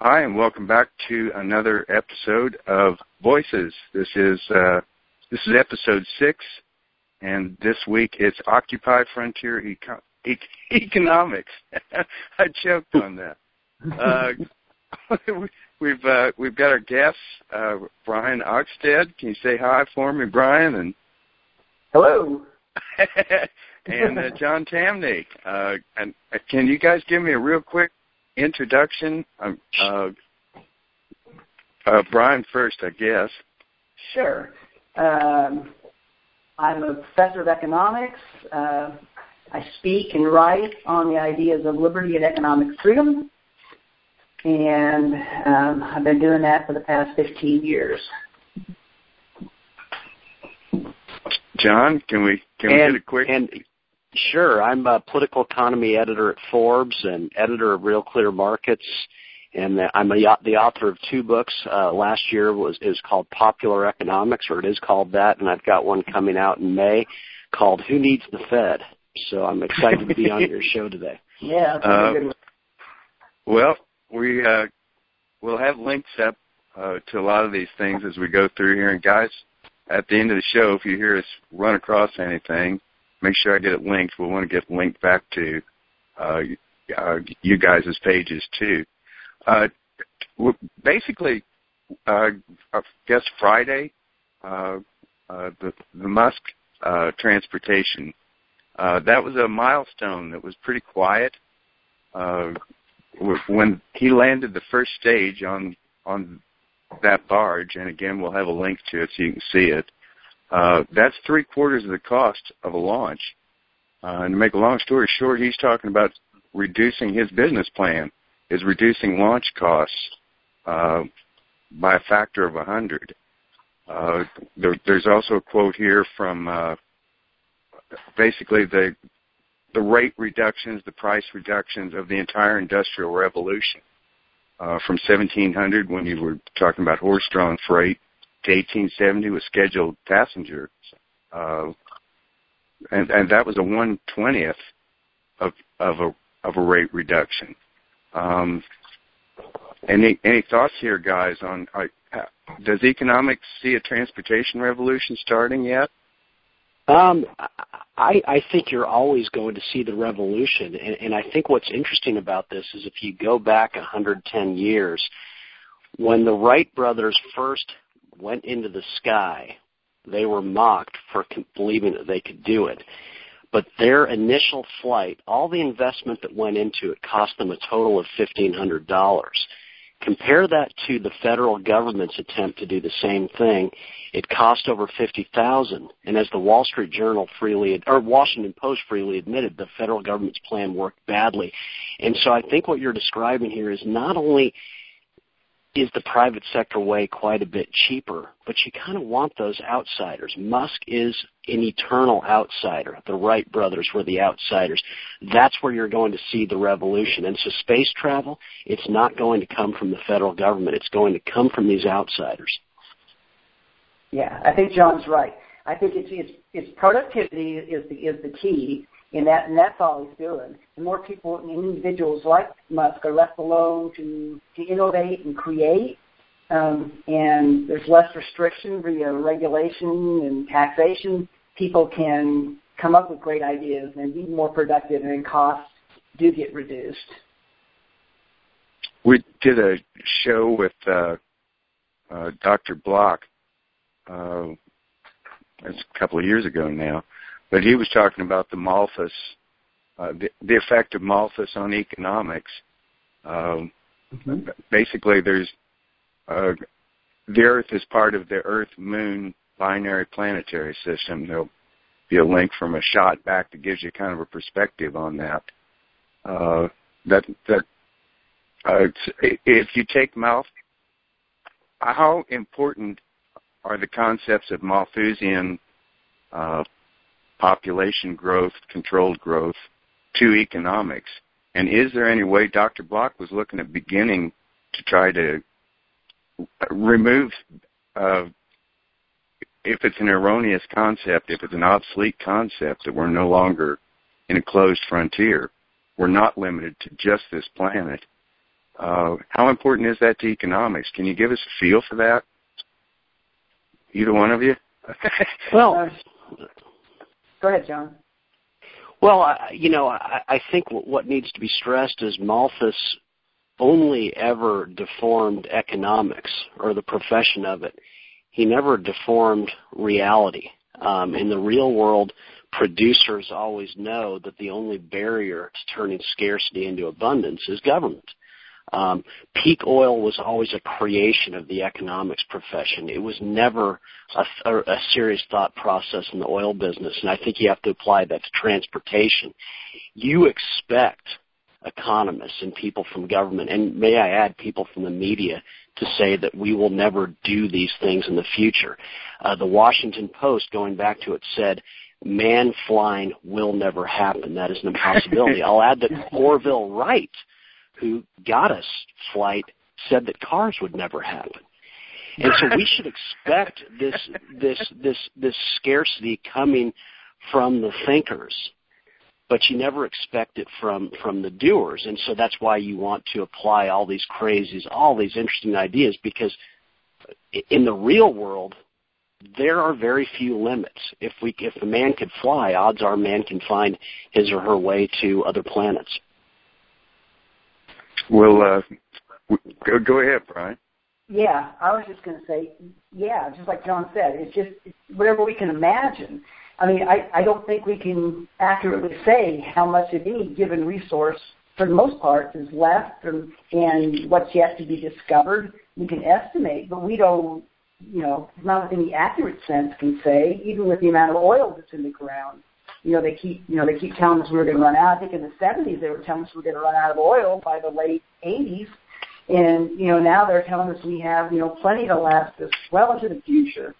Hi, and welcome back to another episode of Voices. This is uh, this is episode six, and this week it's Occupy Frontier Eco- e- Economics. I choked on that. Uh, we've uh, we've got our guest uh, Brian Oxted. Can you say hi for me, Brian? And hello. and uh, John Tamny. Uh, and uh, can you guys give me a real quick introduction. Uh, uh, Brian first, I guess. Sure. Um, I'm a professor of economics. Uh, I speak and write on the ideas of liberty and economic freedom, and um, I've been doing that for the past 15 years. John, can we can and, we get a quick? And Sure. I'm a political economy editor at Forbes and editor of Real Clear Markets. And I'm a, the author of two books. Uh, last year was is called Popular Economics, or it is called that, and I've got one coming out in May called Who Needs the Fed. So I'm excited to be on your show today. Yeah. Uh, well, we uh, we'll have links up uh, to a lot of these things as we go through here. And guys, at the end of the show, if you hear us run across anything, make sure I get it linked. We'll want to get linked back to uh, uh, you guys' pages too. Uh, basically, uh, I guess Friday, uh, uh, the, the Musk uh, transportation, uh, that was a milestone that was pretty quiet. Uh, when he landed the first stage on on that barge, and again we'll have a link to it so you can see it. Uh, that's three quarters of the cost of a launch. Uh, and to make a long story short, he's talking about reducing his business plan is reducing launch costs uh, by a factor of a hundred. Uh, there, there's also a quote here from uh, basically the the rate reductions, the price reductions of the entire industrial revolution uh, from 1700 when you were talking about horse-drawn freight to 1870 with scheduled passengers, uh, and and that was a one twentieth of of a of a rate reduction. Um, any any thoughts here, guys? On uh, does economics see a transportation revolution starting yet? Um, I, I think you're always going to see the revolution, and, and I think what's interesting about this is if you go back 110 years, when the Wright brothers first went into the sky, they were mocked for believing that they could do it. But their initial flight, all the investment that went into it cost them a total of $1,500. Compare that to the federal government's attempt to do the same thing. It cost over 50,000. And as the Wall Street Journal freely, or Washington Post freely admitted, the federal government's plan worked badly. And so I think what you're describing here is not only is the private sector way quite a bit cheaper, but you kind of want those outsiders. Musk is an eternal outsider. The Wright brothers were the outsiders. That's where you're going to see the revolution. And so space travel, it's not going to come from the federal government. It's going to come from these outsiders. Yeah, I think John's right. I think it's, it's, it's productivity is the, is the key and that and that's all he's doing. The more people, and individuals like Musk, are left alone to to innovate and create. Um, and there's less restriction via regulation and taxation. People can come up with great ideas and be more productive, and costs do get reduced. We did a show with uh, uh, Dr. Block. Uh, it's a couple of years ago now, but he was talking about the Malthus, uh, the, the effect of Malthus on economics. Um, mm-hmm. Basically, there's uh, the Earth is part of the Earth-Moon binary planetary system. There'll be a link from a shot back that gives you kind of a perspective on that. Uh, that that uh, if you take Malthus, how important are the concepts of Malthusian uh, population growth, controlled growth, to economics? And is there any way Dr. Block was looking at beginning to try to remove, uh, if it's an erroneous concept, if it's an obsolete concept, that we're no longer in a closed frontier, we're not limited to just this planet. Uh, how important is that to economics? Can you give us a feel for that? Either one of you? well, go ahead, John. Well, you know, I, I think what needs to be stressed is Malthus only ever deformed economics or the profession of it. He never deformed reality. Um, in the real world, producers always know that the only barrier to turning scarcity into abundance is government. Um, peak oil was always a creation of the economics profession. It was never a, a, a serious thought process in the oil business, and I think you have to apply that to transportation. You expect economists and people from government, and may I add, people from the media, to say that we will never do these things in the future. Uh, the Washington Post, going back to it, said man flying will never happen. That is an impossibility. I'll add that Orville Wright who got us flight said that cars would never happen. And so we should expect this this this this scarcity coming from the thinkers, but you never expect it from from the doers. And so that's why you want to apply all these crazies, all these interesting ideas, because in the real world, there are very few limits. If we if the man could fly, odds are man can find his or her way to other planets. Well, uh, go, ahead, Brian. Yeah, I was just going to say, yeah, just like John said, it's just it's whatever we can imagine. I mean, I, I don't think we can accurately say how much of any given resource, for the most part, is left and, and what's yet to be discovered. We can estimate, but we don't, you know, not in any accurate sense can say, even with the amount of oil that's in the ground you know, they keep, you know, they keep telling us we are going to run out. I think in the 70s they were telling us we are going to run out of oil by the late 80s. And, you know, now they're telling us we have, you know, plenty to last us well into the future.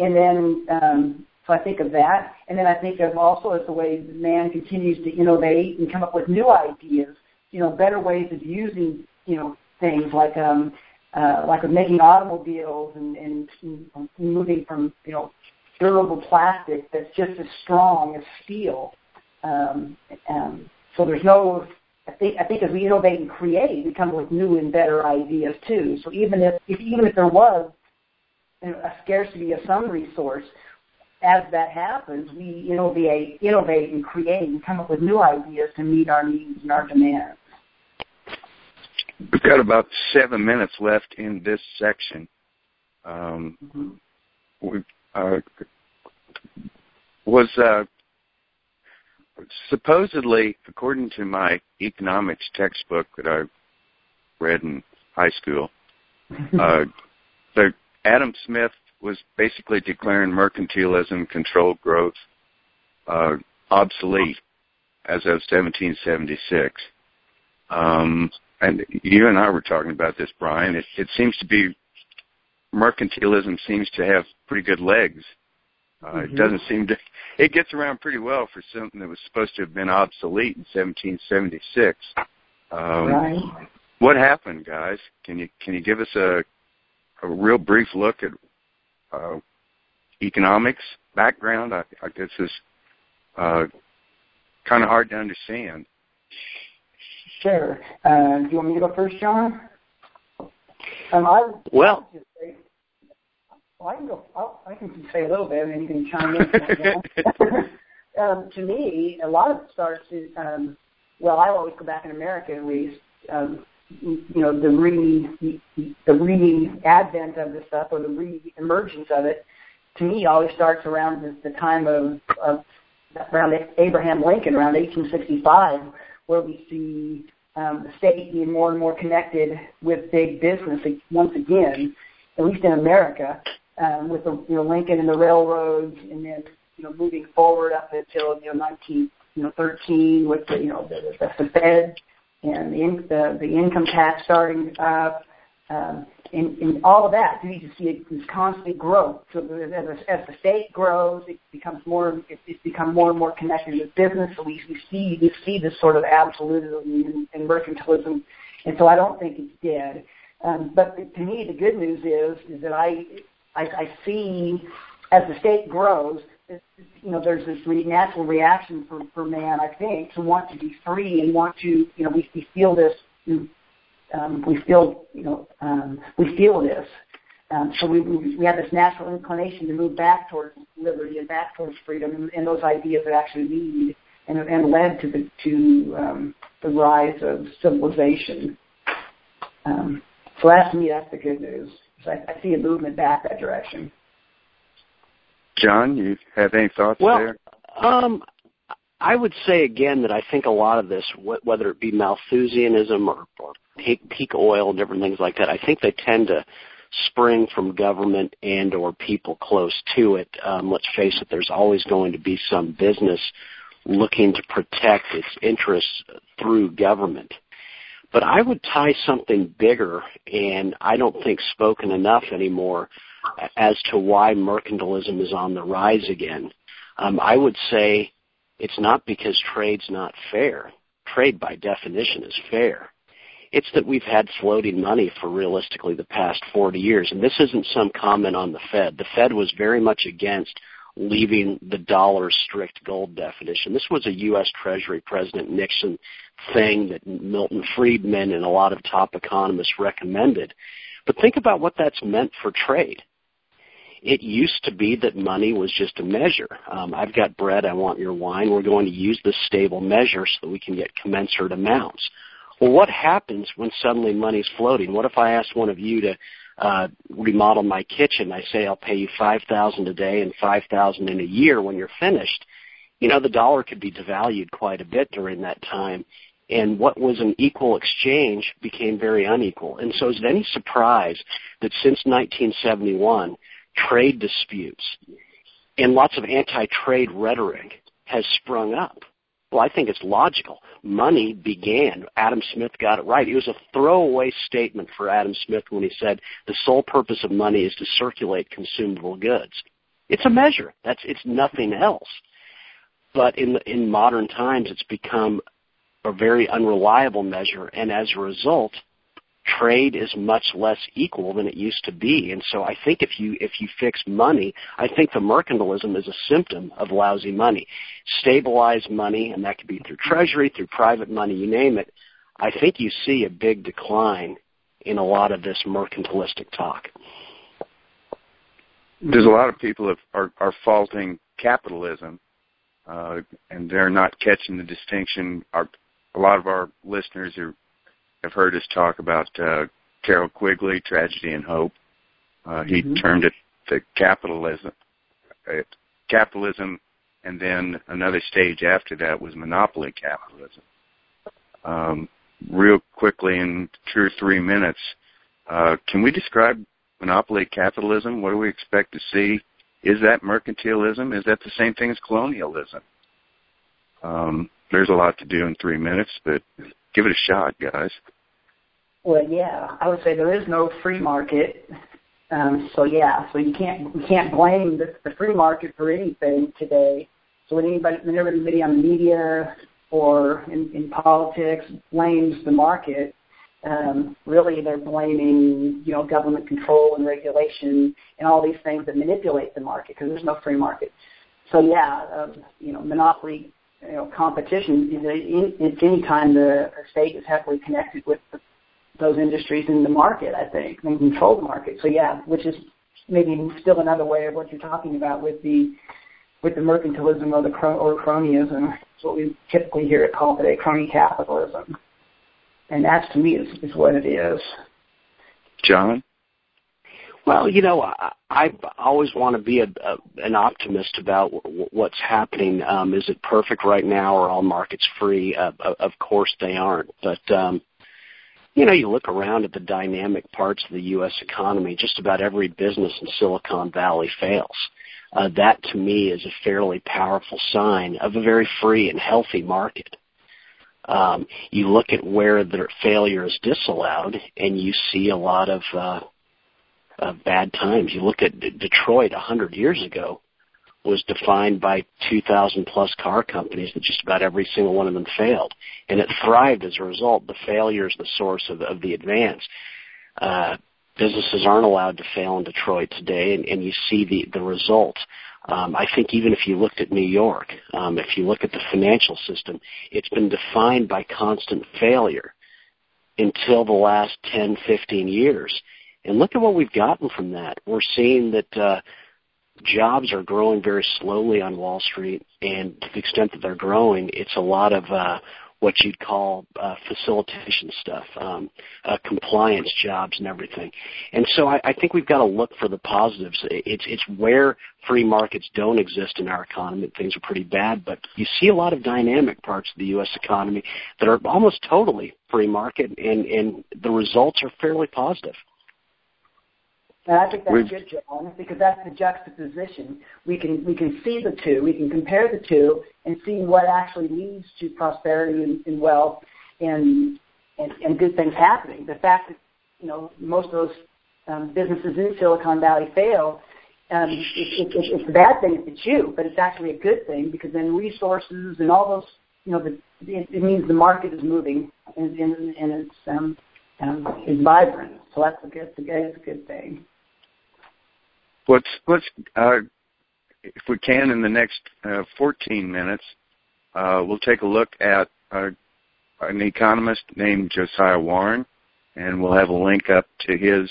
And then, um, so I think of that. And then I think of also as the way man continues to innovate and come up with new ideas, you know, better ways of using, you know, things like, um, uh, like making automobiles and, and, and moving from, you know, durable plastic that's just as strong as steel. Um, um, so there's no, I think, I think as we innovate and create, we come up with new and better ideas too. So even if, if even if there was a scarcity of some resource, as that happens, we innovate, innovate and create and come up with new ideas to meet our needs and our demands. We've got about seven minutes left in this section. Um, mm-hmm. we uh, was uh, supposedly, according to my economics textbook that I read in high school, uh, the Adam Smith was basically declaring mercantilism, controlled growth, uh, obsolete as of 1776. Um, and you and I were talking about this, Brian. It, it seems to be mercantilism seems to have pretty good legs. Uh, mm-hmm. It doesn't seem to. It gets around pretty well for something that was supposed to have been obsolete in 1776. Um, right. What happened, guys? Can you can you give us a a real brief look at uh, economics background? I, I guess is uh, kind of hard to understand. Sure. Uh, do you want me to go first, John? Um, I, well, well, I can go. I'll, I can say a little bit, and then you can chime in. um, to me, a lot of it starts. Um, well, I always go back in America at least. Um, you know, the re the re advent of this stuff or the re emergence of it. To me, always starts around the, the time of, of around Abraham Lincoln, around 1865, where we see um, the state being more and more connected with big business once again, at least in America um, with the you know Lincoln and the railroads, and then you know moving forward up until you know 19 you know 13 with the you know the, the, the Fed and the, in, the the income tax starting up. Um, and, and all of that, you need to see this constant growth. So as, as the state grows, it becomes more, it, it's become more and more connected with business. So we, we see we see this sort of absolutism and, and mercantilism, and so I don't think it's dead. Um, but to me, the good news is is that I I, I see as the state grows, you know, there's this re- natural reaction for, for man, I think, to want to be free and want to, you know, we, we feel this um, we feel, you know, um, we feel this. Um, so we, we have this natural inclination to move back towards liberty and back towards freedom, and, and those ideas that actually lead and, and led to the to um, the rise of civilization. Um, so that's me, that's the good news. I, I see a movement back that direction. John, you have any thoughts well, there? Um, I would say again that I think a lot of this, whether it be Malthusianism or, or peak oil and different things like that, I think they tend to spring from government and or people close to it. Um, let's face it, there's always going to be some business looking to protect its interests through government. But I would tie something bigger, and I don't think spoken enough anymore, as to why mercantilism is on the rise again. Um, I would say it's not because trade's not fair. Trade by definition is fair. It's that we've had floating money for realistically the past 40 years. And this isn't some comment on the Fed. The Fed was very much against leaving the dollar strict gold definition. This was a U.S. Treasury President Nixon thing that Milton Friedman and a lot of top economists recommended. But think about what that's meant for trade. It used to be that money was just a measure. Um, I've got bread, I want your wine. We're going to use this stable measure so that we can get commensurate amounts. Well, what happens when suddenly money's floating? What if I asked one of you to uh, remodel my kitchen? I say I'll pay you five thousand a day and five thousand in a year when you're finished. You know, the dollar could be devalued quite a bit during that time, and what was an equal exchange became very unequal. And so, is it any surprise that since 1971, trade disputes and lots of anti-trade rhetoric has sprung up? Well, I think it's logical. Money began. Adam Smith got it right. It was a throwaway statement for Adam Smith when he said the sole purpose of money is to circulate consumable goods. It's a measure. That's it's nothing else. But in in modern times, it's become a very unreliable measure, and as a result, trade is much less equal than it used to be. And so I think if you if you fix money, I think the mercantilism is a symptom of lousy money. Stabilize money, and that could be through treasury, through private money, you name it. I think you see a big decline in a lot of this mercantilistic talk. There's a lot of people have, are, are faulting capitalism, uh, and they're not catching the distinction. Our, a lot of our listeners are have heard us talk about uh, Carroll Quigley, Tragedy and Hope. Uh, he mm-hmm. termed it the capitalism, uh, capitalism, and then another stage after that was monopoly capitalism. Um, real quickly, in two or three minutes, uh, can we describe monopoly capitalism? What do we expect to see? Is that mercantilism? Is that the same thing as colonialism? Um, there's a lot to do in three minutes, but give it a shot, guys. Well, yeah, I would say there is no free market. Um, so yeah, so you can't you can't blame the, the free market for anything today. So when anybody, whenever anybody on the media or in, in politics blames the market, um, really they're blaming you know government control and regulation and all these things that manipulate the market because there's no free market. So yeah, um, you know monopoly you know, competition, it's any time the state is heavily connected with those industries in the market, I think, and control the market. So yeah, which is maybe still another way of what you're talking about with the with the mercantilism or the or cronyism. It's what we typically hear it called today, crony capitalism. And that to me is, is what it is. John? Well, you know, I, I always want to be a, a, an optimist about w- what's happening. Um, is it perfect right now? Are all markets free? Uh, of course they aren't. But um, you know, you look around at the dynamic parts of the U.S. economy. Just about every business in Silicon Valley fails. Uh, that to me is a fairly powerful sign of a very free and healthy market. Um, you look at where the failure is disallowed, and you see a lot of uh, of bad times. You look at D- Detroit a hundred years ago was defined by 2,000 plus car companies that just about every single one of them failed, and it thrived as a result. The failure is the source of, of the advance. Uh, businesses aren't allowed to fail in Detroit today, and, and you see the the results. Um, I think even if you looked at New York, um, if you look at the financial system, it's been defined by constant failure until the last 10, 15 years. And look at what we've gotten from that. We're seeing that uh, jobs are growing very slowly on Wall Street, and to the extent that they're growing, it's a lot of uh, what you'd call uh, facilitation stuff, um, uh, compliance jobs, and everything. And so I, I think we've got to look for the positives. It's it's where free markets don't exist in our economy. Things are pretty bad, but you see a lot of dynamic parts of the U.S. economy that are almost totally free market, and and the results are fairly positive. And I think that's We've, good, John, because that's the juxtaposition. We can we can see the two, we can compare the two, and see what actually leads to prosperity and, and wealth and, and and good things happening. The fact that you know most of those um, businesses in Silicon Valley fail, um, it, it, it, it's a bad thing if it's you, but it's actually a good thing because then resources and all those you know the, it, it means the market is moving and and, and it's um, um, is vibrant. So that's a good, it's a good thing let's let's uh, if we can in the next uh, 14 minutes, uh, we'll take a look at uh, an economist named Josiah Warren, and we'll have a link up to his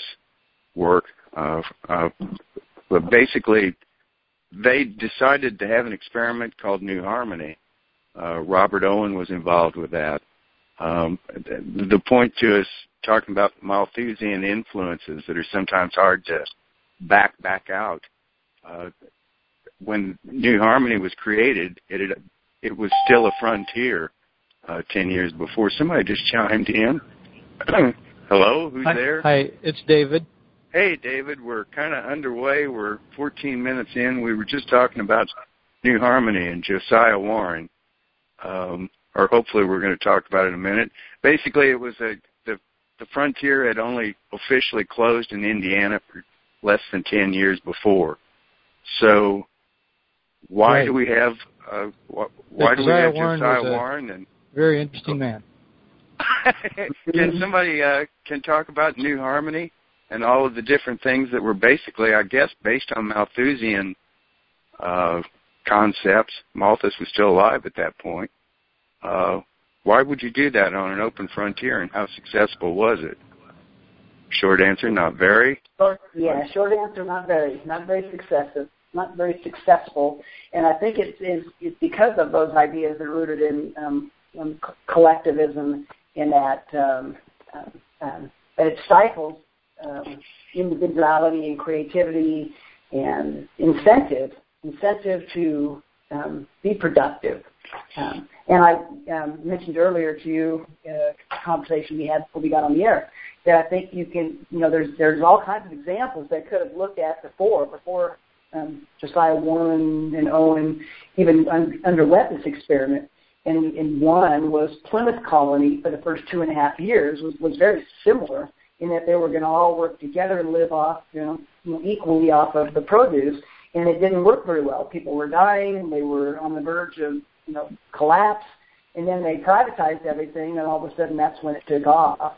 work. Uh, uh, but basically, they decided to have an experiment called New Harmony. Uh, Robert Owen was involved with that. Um, the point to us talking about Malthusian influences that are sometimes hard to back back out. Uh, when New Harmony was created, it had, it was still a frontier uh, ten years before. Somebody just chimed in. Hello, who's hi, there? Hi, it's David. Hey, David. We're kind of underway. We're 14 minutes in. We were just talking about New Harmony and Josiah Warren, um, or hopefully we're going to talk about it in a minute. Basically, it was a the the frontier had only officially closed in Indiana for less than 10 years before. So why right. do we have uh, why, do we have Warren Josiah Warren and very interesting man. can somebody uh, can talk about New Harmony and all of the different things that were basically, I guess, based on Malthusian uh, concepts. Malthus was still alive at that point. Uh, why would you do that on an open frontier, and how successful was it? Short answer, not very. Short, yeah, short answer, not very. Not very successful. Not very successful. And I think it's, it's, it's because of those ideas that are rooted in um, um, collectivism, in that um, um, um, it stifles um, individuality and creativity and incentive, incentive to be productive. And I mentioned earlier to you uh, a conversation we had before we got on the air that I think you can, you know, there's there's all kinds of examples that could have looked at before before um, Josiah Warren and Owen even un- underwent this experiment. And, and one was Plymouth Colony for the first two and a half years was, was very similar in that they were going to all work together and live off, you know, equally off of the produce. And it didn't work very well. People were dying. And they were on the verge of, you know, collapse. And then they privatized everything, and all of a sudden that's when it took off.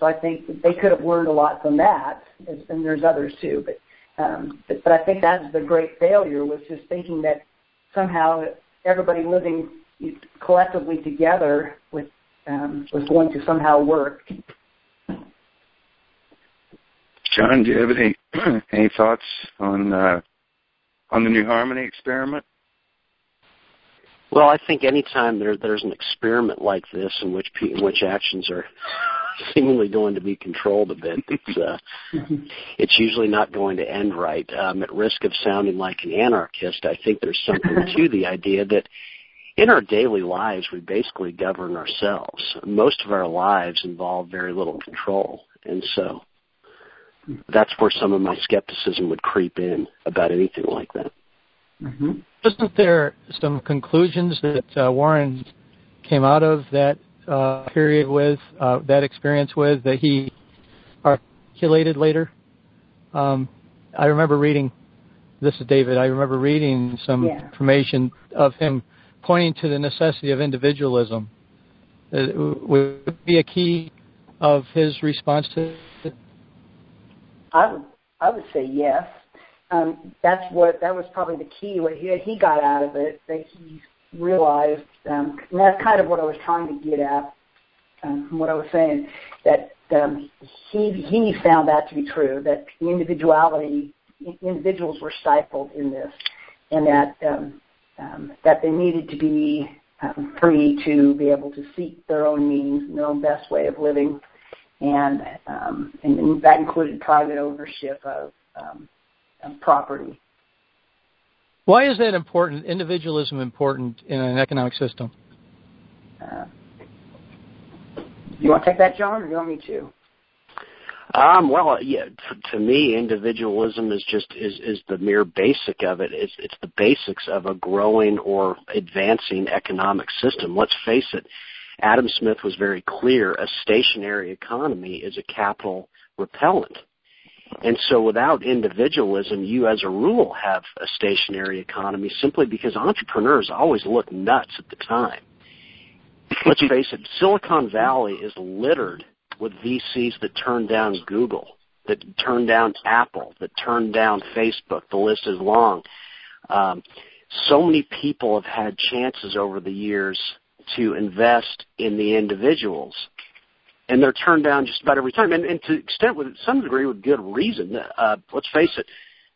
So I think they could have learned a lot from that, and there's others too. But um, but, but I think that's the great failure was just thinking that somehow everybody living collectively together with um, was going to somehow work. John, do you have any any thoughts on uh, on the New Harmony experiment? Well, I think anytime there, there's an experiment like this in which in which actions are seemingly going to be controlled a bit. It's uh, it's usually not going to end right. Um, at risk of sounding like an anarchist, I think there's something to the idea that in our daily lives we basically govern ourselves. Most of our lives involve very little control, and so that's where some of my skepticism would creep in about anything like that. Mm-hmm. Wasn't there some conclusions that uh, Warren came out of that uh, period with, uh, that experience with, that he articulated later. Um, I remember reading, this is David, I remember reading some yeah. information of him pointing to the necessity of individualism. Uh, would be a key of his response to it? I would, I would say yes. Um, that's what that was probably the key. What he he got out of it that he realized, um, and that's kind of what I was trying to get at, um, what I was saying that um, he he found that to be true that individuality individuals were stifled in this, and that um, um, that they needed to be um, free to be able to seek their own means and their own best way of living, and um, and, and that included private ownership of, um, of property. Why is that important? Individualism important in an economic system? Uh, you want to take that, John, or do you want me to? Um, well, yeah. To, to me, individualism is just is is the mere basic of it. It's it's the basics of a growing or advancing economic system. Let's face it. Adam Smith was very clear. A stationary economy is a capital repellent. And so without individualism, you as a rule have a stationary economy simply because entrepreneurs always look nuts at the time. Let's face it, Silicon Valley is littered with VCs that turned down Google, that turned down Apple, that turned down Facebook. The list is long. Um, so many people have had chances over the years to invest in the individuals, and they're turned down just about every time, and, and to extent with some degree with good reason. Uh, let's face it,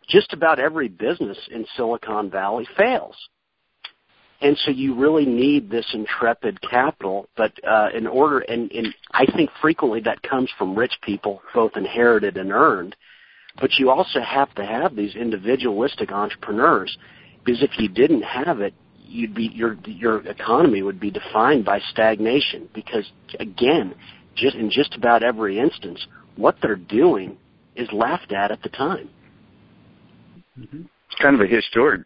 just about every business in Silicon Valley fails. And so you really need this intrepid capital but uh, in order and, and i think frequently that comes from rich people both inherited and earned. But you also have to have these individualistic entrepreneurs because if you didn't have it you'd be your your economy would be defined by stagnation. Because again just in just about every instance what they're doing is laughed at at the time mm-hmm. it's kind of a historic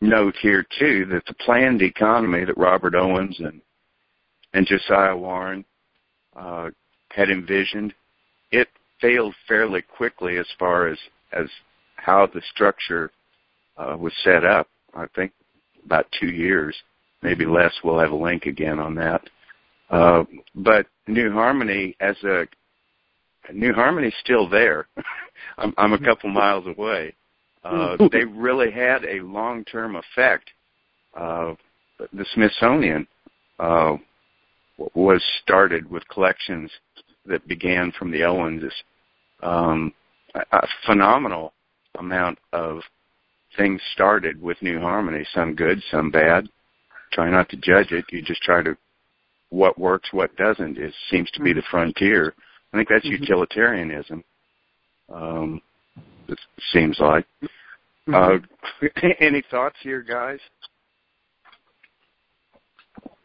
note here too that the planned economy that Robert Owens and and Josiah Warren uh, had envisioned, it failed fairly quickly as far as as how the structure uh, was set up. I think about two years, maybe less. We'll have a link again on that. Uh, but New Harmony as a New Harmony's still there. I'm, I'm a couple miles away, uh, they really had a long-term effect. Uh, the Smithsonian uh, was started with collections that began from the Owens. Um, a phenomenal amount of things started with New Harmony, some good, some bad. Try not to judge it. You just try to what works, what doesn't. It seems to be the frontier. I think that's mm-hmm. utilitarianism. Um, it seems like. Mm-hmm. Uh, any thoughts here, guys?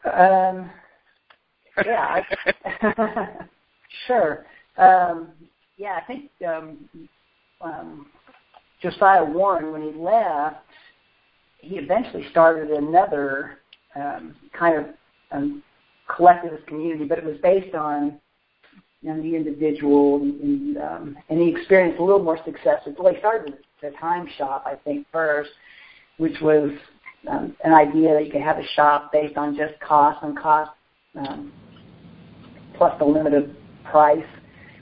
Um, yeah, I, sure. Um, yeah, I think um, um, Josiah Warren, when he left, he eventually started another um, kind of um, collectivist community, but it was based on you know, the individual, and, and, um, and he experienced a little more success. Well, he started the Time Shop, I think, first, which was um, an idea that you could have a shop based on just cost and cost um, plus the limited price,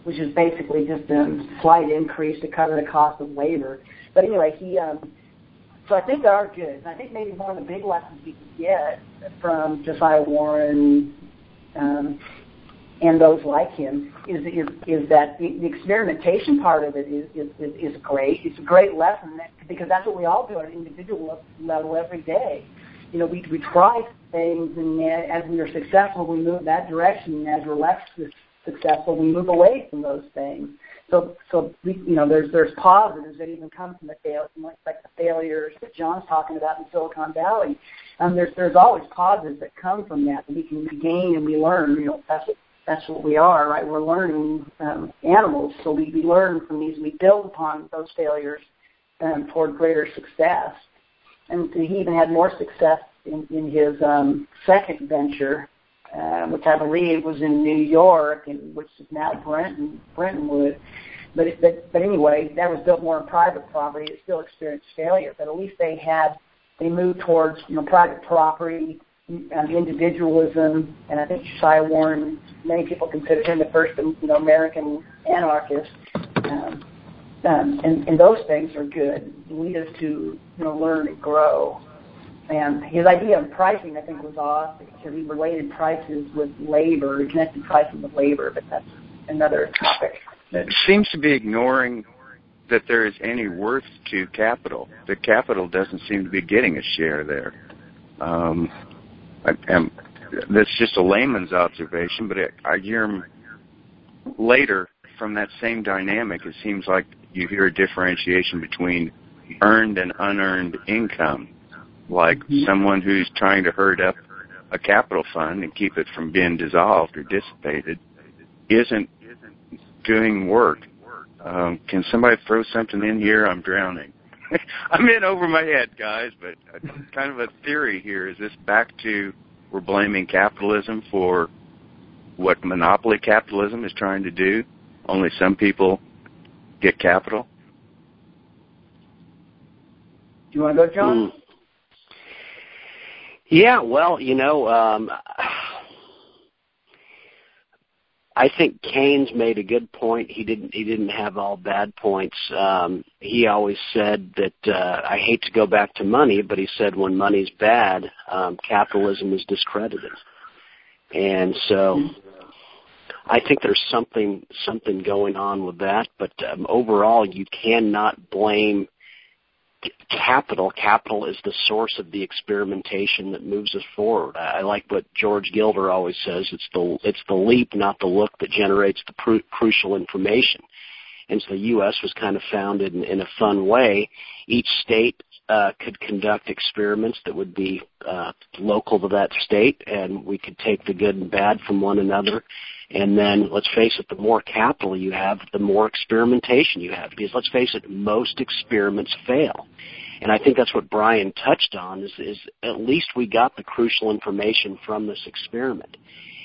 which is basically just a slight increase to cover the cost of labor. But anyway, he. Um, so I think there are good. And I think maybe one of the big lessons we can get from Josiah Warren um, and those like him is is, is that the, the experimentation part of it is, is is is great. It's a great lesson that, because that's what we all do at an individual level every day. You know, we we try things, and as we are successful, we move that direction. And as we're less successful, we move away from those things. So, so we, you know, there's there's positives that even come from the fail, like the failures that John's talking about in Silicon Valley. Um, there's there's always positives that come from that that we can gain and we learn. You know, that's what that's what we are, right? We're learning um, animals, so we, we learn from these. We build upon those failures um, toward greater success. And he even had more success in, in his um, second venture, uh, which I believe was in New York, and which is now Brenton, Brentonwood. But, it, but but anyway, that was built more on private property. It still experienced failure, but at least they had they moved towards you know private property and individualism, and I think Josiah Warren, many people consider him the first, you know, American anarchist. Um, um, and, and those things are good. Lead us to, you know, learn and grow. And his idea of pricing, I think, was off because he related prices with labor, connected pricing with labor, but that's another topic. It seems to be ignoring that there is any worth to capital. The capital doesn't seem to be getting a share there. Um, I, and that's just a layman's observation, but it, I hear later from that same dynamic. It seems like you hear a differentiation between earned and unearned income, like mm-hmm. someone who's trying to herd up a capital fund and keep it from being dissolved or dissipated isn't doing work. Um, can somebody throw something in here? I'm drowning. I'm in over my head, guys, but kind of a theory here. Is this back to we're blaming capitalism for what monopoly capitalism is trying to do? Only some people get capital? Do you want to go, John? Mm. Yeah, well, you know, um, I think Keynes made a good point. He didn't. He didn't have all bad points. Um, he always said that uh, I hate to go back to money, but he said when money's bad, um, capitalism is discredited. And so, I think there's something something going on with that. But um, overall, you cannot blame capital. Capital is the source of the experimentation that moves us forward. I I like what George Gilder always says. It's the it's the leap, not the look, that generates the pr- crucial information. And so the U.S. was kind of founded in, in a fun way. Each state uh, could conduct experiments that would be uh, local to that state, and we could take the good and bad from one another. And then, let's face it, the more capital you have, the more experimentation you have. Because let's face it, most experiments fail. And I think that's what Brian touched on is, is at least we got the crucial information from this experiment.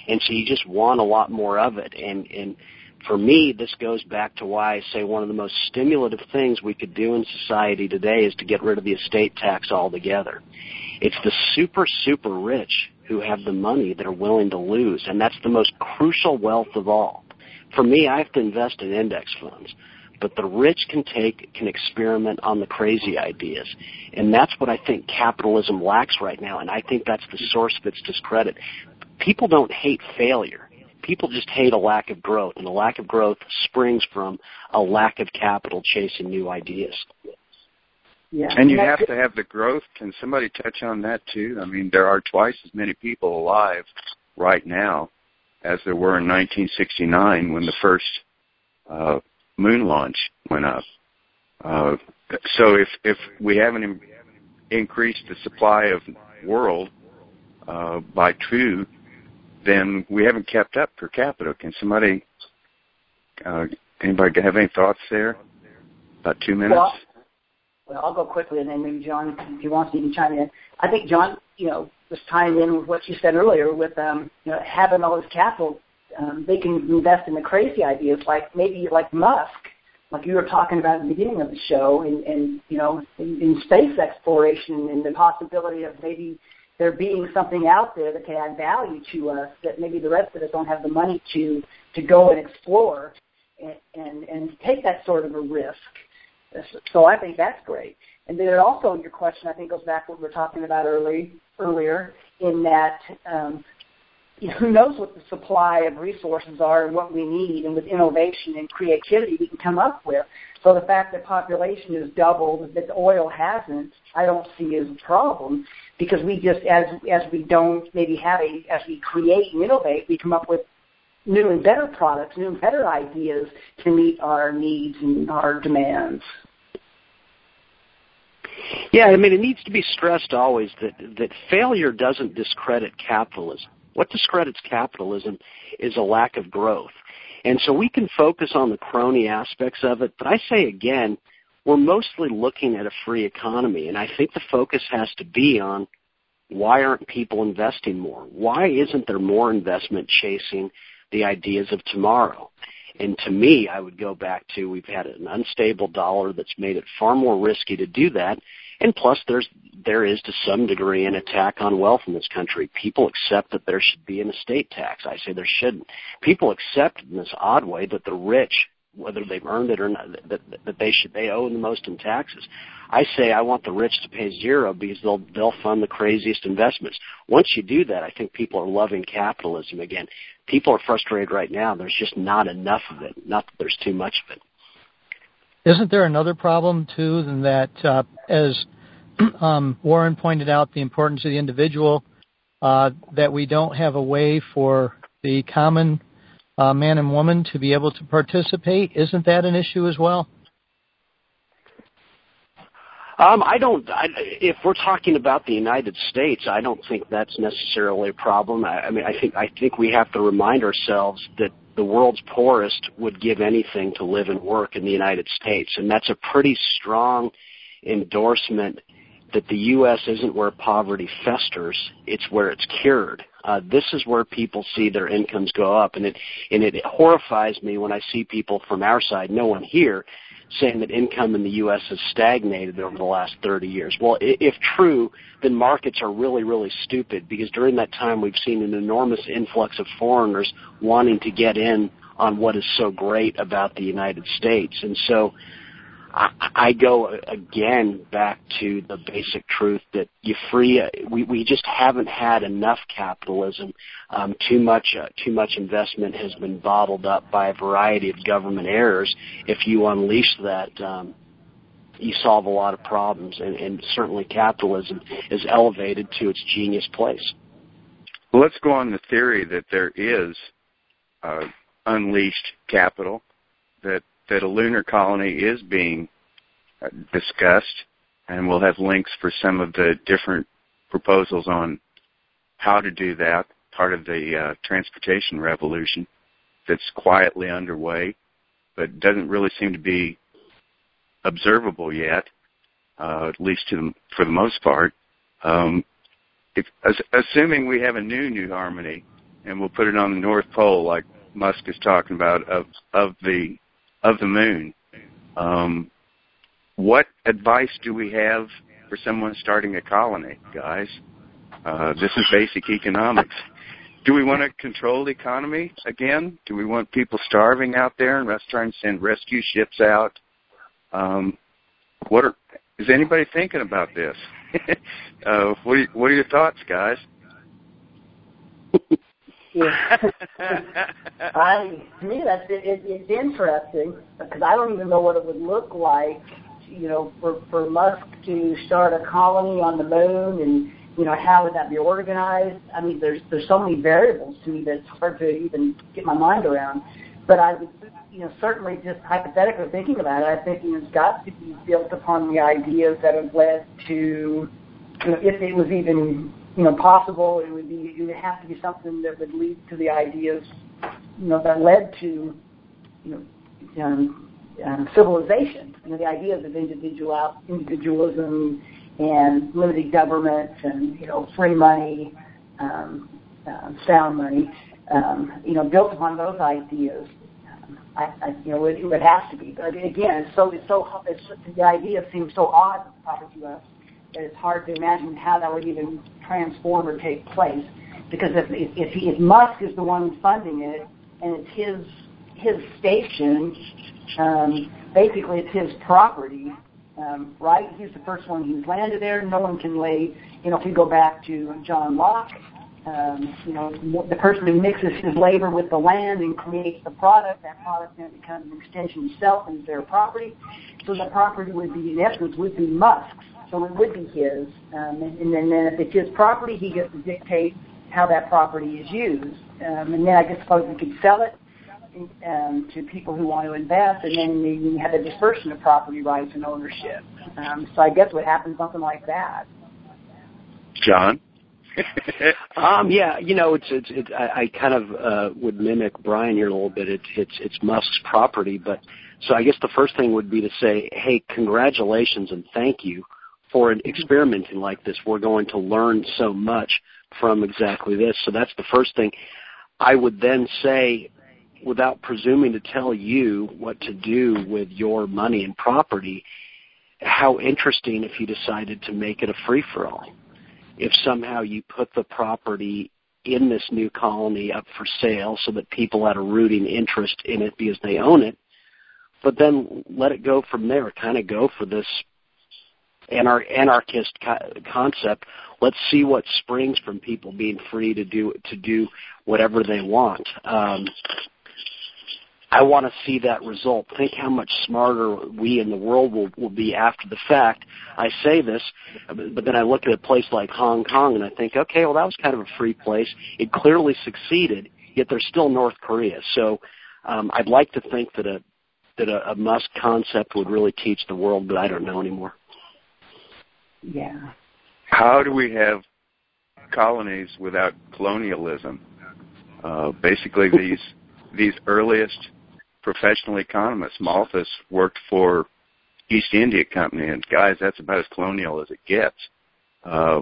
And so you just want a lot more of it. And, and for me, this goes back to why I say one of the most stimulative things we could do in society today is to get rid of the estate tax altogether. It's the super, super rich who have the money that are willing to lose, and that's the most crucial wealth of all. For me, I have to invest in index funds, but the rich can take, can experiment on the crazy ideas. And that's what I think capitalism lacks right now, and I think that's the source of its discredit. People don't hate failure people just hate a lack of growth, and a lack of growth springs from a lack of capital chasing new ideas. Yeah. And you have to have the growth. Can somebody touch on that too? I mean, there are twice as many people alive right now as there were in 1969 when the first uh, moon launch went up. Uh, so if if we haven't in, increased the supply of world uh, by two then we haven't kept up per capita. Can somebody, uh, anybody have any thoughts there? About two minutes. Well, well, I'll go quickly, and then maybe John, if he wants, to even chime in. I think John, you know, was tying in with what you said earlier with um, you know having all this capital. Um, they can invest in the crazy ideas, like maybe like Musk, like you were talking about at the beginning of the show, and, and you know, in, in space exploration and the possibility of maybe there being something out there that can add value to us that maybe the rest of us don't have the money to to go and explore and and, and take that sort of a risk. So I think that's great. And then also your question I think goes back to what we were talking about early earlier in that um, you know, who knows what the supply of resources are and what we need, and with innovation and creativity we can come up with. So the fact that population has doubled, that the oil hasn't, I don't see as a problem because we just, as as we don't maybe have a, as we create and innovate, we come up with new and better products, new and better ideas to meet our needs and our demands. Yeah, I mean, it needs to be stressed always that that failure doesn't discredit capitalism. What discredits capitalism is a lack of growth. And so we can focus on the crony aspects of it, but I say again, we're mostly looking at a free economy, and I think the focus has to be on why aren't people investing more? Why isn't there more investment chasing the ideas of tomorrow? And to me, I would go back to we've had an unstable dollar that's made it far more risky to do that. And plus, there's there is to some degree an attack on wealth in this country. People accept that there should be an estate tax. I say there shouldn't. People accept in this odd way that the rich whether they've earned it or not, that, that they should they owe the most in taxes. I say I want the rich to pay zero because they'll they'll fund the craziest investments. Once you do that, I think people are loving capitalism again. People are frustrated right now. There's just not enough of it. Not that there's too much of it. Isn't there another problem too than that? Uh, as um, Warren pointed out, the importance of the individual. Uh, that we don't have a way for the common uh, man and woman to be able to participate. Isn't that an issue as well? Um, I don't. I, if we're talking about the United States, I don't think that's necessarily a problem. I, I mean, I think I think we have to remind ourselves that the world's poorest would give anything to live and work in the United States, and that's a pretty strong endorsement that the U.S. isn't where poverty festers; it's where it's cured. Uh, this is where people see their incomes go up, and it and it horrifies me when I see people from our side, no one here, saying that income in the U.S. has stagnated over the last 30 years. Well, if true, then markets are really, really stupid because during that time we've seen an enormous influx of foreigners wanting to get in on what is so great about the United States. And so I, go again back to the basic truth that you free. We we just haven't had enough capitalism. Um, too much uh, too much investment has been bottled up by a variety of government errors. If you unleash that. Um, you solve a lot of problems, and, and certainly capitalism is elevated to its genius place. Well, let's go on the theory that there is uh, unleashed capital, that that a lunar colony is being uh, discussed, and we'll have links for some of the different proposals on how to do that, part of the uh, transportation revolution that's quietly underway, but doesn't really seem to be observable yet, uh, at least the, for the most part. Um, if, assuming we have a new New Harmony, and we'll put it on the North Pole, like Musk is talking about, of of the of the moon. Um, what advice do we have for someone starting a colony, guys? Uh, this is basic economics. Do we want to control the economy again? Do we want people starving out there and us trying to send rescue ships out? Um, what are, is anybody thinking about this? uh, what, are, what are your thoughts, guys? I to me that's it, it, it's interesting because I don't even know what it would look like, you know, for for Musk to start a colony on the moon and you know how would that be organized? I mean, there's there's so many variables to me that it's hard to even get my mind around. But I would, you know, certainly just hypothetically thinking about it, I think it's got to be built upon the ideas that have led to, you know, if it was even you know, possible. It would be it would have to be something that would lead to the ideas, you know, that led to, you know, um, um, civilization. You know, the ideas of individual individualism and limited government and you know free money, um, uh, sound money. Um, you know, built upon those ideas. I, I, you know, it, it has to be. But again, it's so it's so it's, the idea seems so odd probably to us that it's hard to imagine how that would even transform or take place. Because if if, he, if Musk is the one funding it and it's his his station, um, basically it's his property, um, right? He's the first one who's landed there. No one can lay. You know, if we go back to John Locke, um, you know, the person who mixes his labor with the land and creates the product, that product then becomes an extension of self and is their property. So the property would be, in essence, would be Musk's so it would be his. Um, and, and then, then if it's his property, he gets to dictate how that property is used. Um, and then I guess suppose we could sell it um, to people who want to invest, and then you have a dispersion of property rights and ownership. Um, so I guess what happens something like that. John. um, yeah, you know, it's it's, it's I, I kind of uh, would mimic Brian here a little bit. It's it's it's Musk's property, but so I guess the first thing would be to say, hey, congratulations and thank you for experimenting like this. We're going to learn so much from exactly this. So that's the first thing. I would then say, without presuming to tell you what to do with your money and property, how interesting if you decided to make it a free for all. If somehow you put the property in this new colony up for sale so that people had a rooting interest in it because they own it, but then let it go from there. Kind of go for this anar- anarchist co- concept. Let's see what springs from people being free to do to do whatever they want. Um, I want to see that result. Think how much smarter we in the world will, will be after the fact. I say this, but then I look at a place like Hong Kong and I think, okay, well that was kind of a free place. It clearly succeeded, yet there's still North Korea. So um, I'd like to think that a that a, a Musk concept would really teach the world, but I don't know anymore. Yeah. How do we have colonies without colonialism? Uh, basically, these these earliest professional economists. Malthus worked for East India Company, and guys, that's about as colonial as it gets. Uh,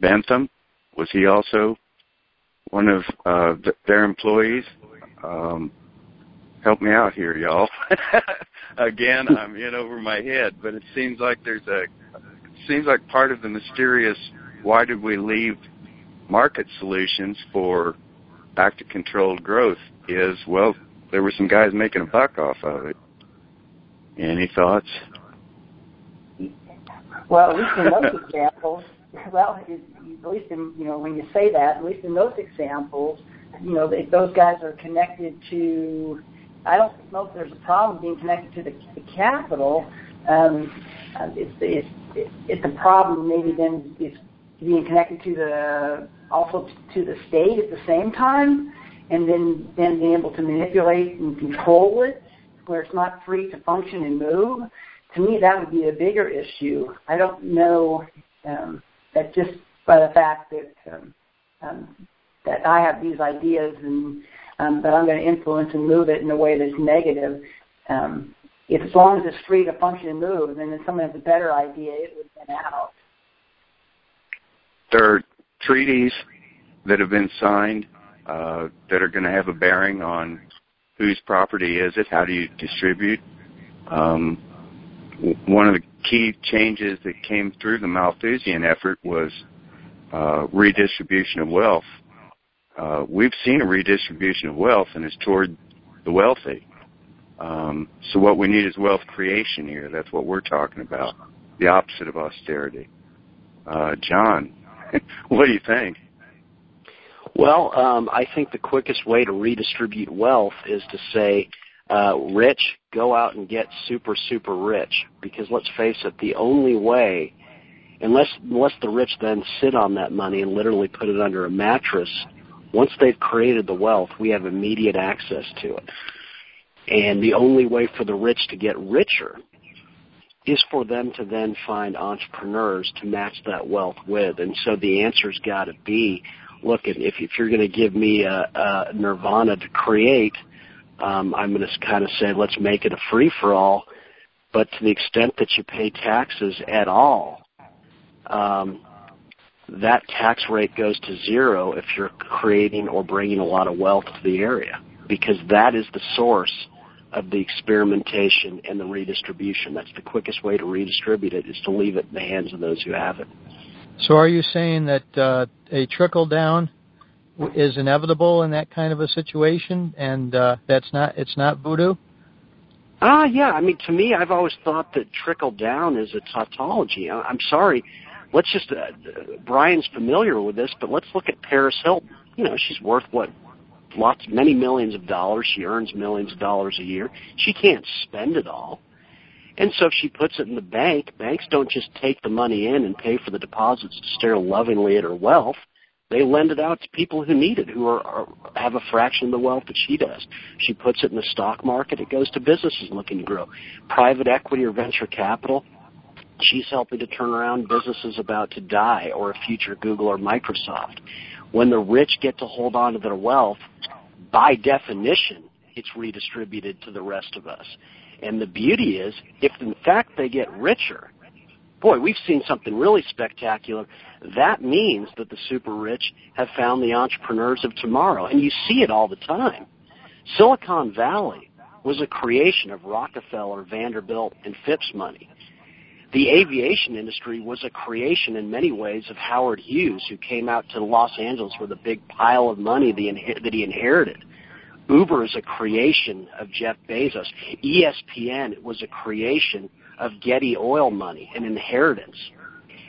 Bentham was he also one of uh, th- their employees? Um, help me out here, y'all. Again, I'm in over my head, but it seems like there's a seems like part of the mysterious why did we leave market solutions for back to controlled growth is well there were some guys making a buck off of it. Any thoughts? Well, at least in those examples, well, at least in you know when you say that, at least in those examples, you know if those guys are connected to. I don't know if there's a problem being connected to the, the capital. Um, it's, it's it's a problem maybe then it's being connected to the also to the state at the same time and then then being able to manipulate and control it where it's not free to function and move. To me, that would be a bigger issue. I don't know um, that just by the fact that um, um, that I have these ideas and um, that I'm going to influence and move it in a way that's negative. Um, if as long as it's free to function and move, then if someone has a better idea, it would win out. There are treaties that have been signed uh, that are going to have a bearing on whose property is it, how do you distribute. Um, one of the key changes that came through the Malthusian effort was uh, redistribution of wealth. Uh, we've seen a redistribution of wealth, and it's toward the wealthy. Um, so what we need is wealth creation here. That's what we're talking about. The opposite of austerity. Uh, John, what do you think? Well, um, I think the quickest way to redistribute wealth is to say, uh, rich, go out and get super, super rich. Because let's face it, the only way, unless unless the rich then sit on that money and literally put it under a mattress, once they've created the wealth, we have immediate access to it. And the only way for the rich to get richer is for them to then find entrepreneurs to match that wealth with. And so the answer's got to be look, if, if you're going to give me a, a nirvana to create, um, I'm going to kind of say, let's make it a free for all. But to the extent that you pay taxes at all, um, that tax rate goes to zero if you're creating or bringing a lot of wealth to the area, because that is the source of the experimentation and the redistribution. That's the quickest way to redistribute it is to leave it in the hands of those who have it. So are you saying that uh, a trickle down is inevitable in that kind of a situation, and uh, that's not it's not voodoo? Ah, uh, yeah. I mean, to me, I've always thought that trickle down is a tautology. I'm sorry. Let's just uh, Brian's familiar with this, but let's look at Paris Hilton. You know, she's worth what lots, many millions of dollars. She earns millions of dollars a year. She can't spend it all. And so if she puts it in the bank, banks don't just take the money in and pay for the deposits to stare lovingly at her wealth. They lend it out to people who need it, who are, are have a fraction of the wealth that she does. She puts it in the stock market. It goes to businesses looking to grow. Private equity or venture capital, she's helping to turn around businesses about to die or a future Google or Microsoft. When the rich get to hold on to their wealth, by definition, it's redistributed to the rest of us. And the beauty is, if in fact they get richer, boy, we've seen something really spectacular. That means that the super rich have found the entrepreneurs of tomorrow. And you see it all the time. Silicon Valley was a creation of Rockefeller, Vanderbilt, and Phipps money. The aviation industry was a creation in many ways of Howard Hughes, who came out to Los Angeles with a big pile of money that he inherited Uber is a creation of Jeff Bezos. ESPN was a creation of Getty oil money, an inheritance.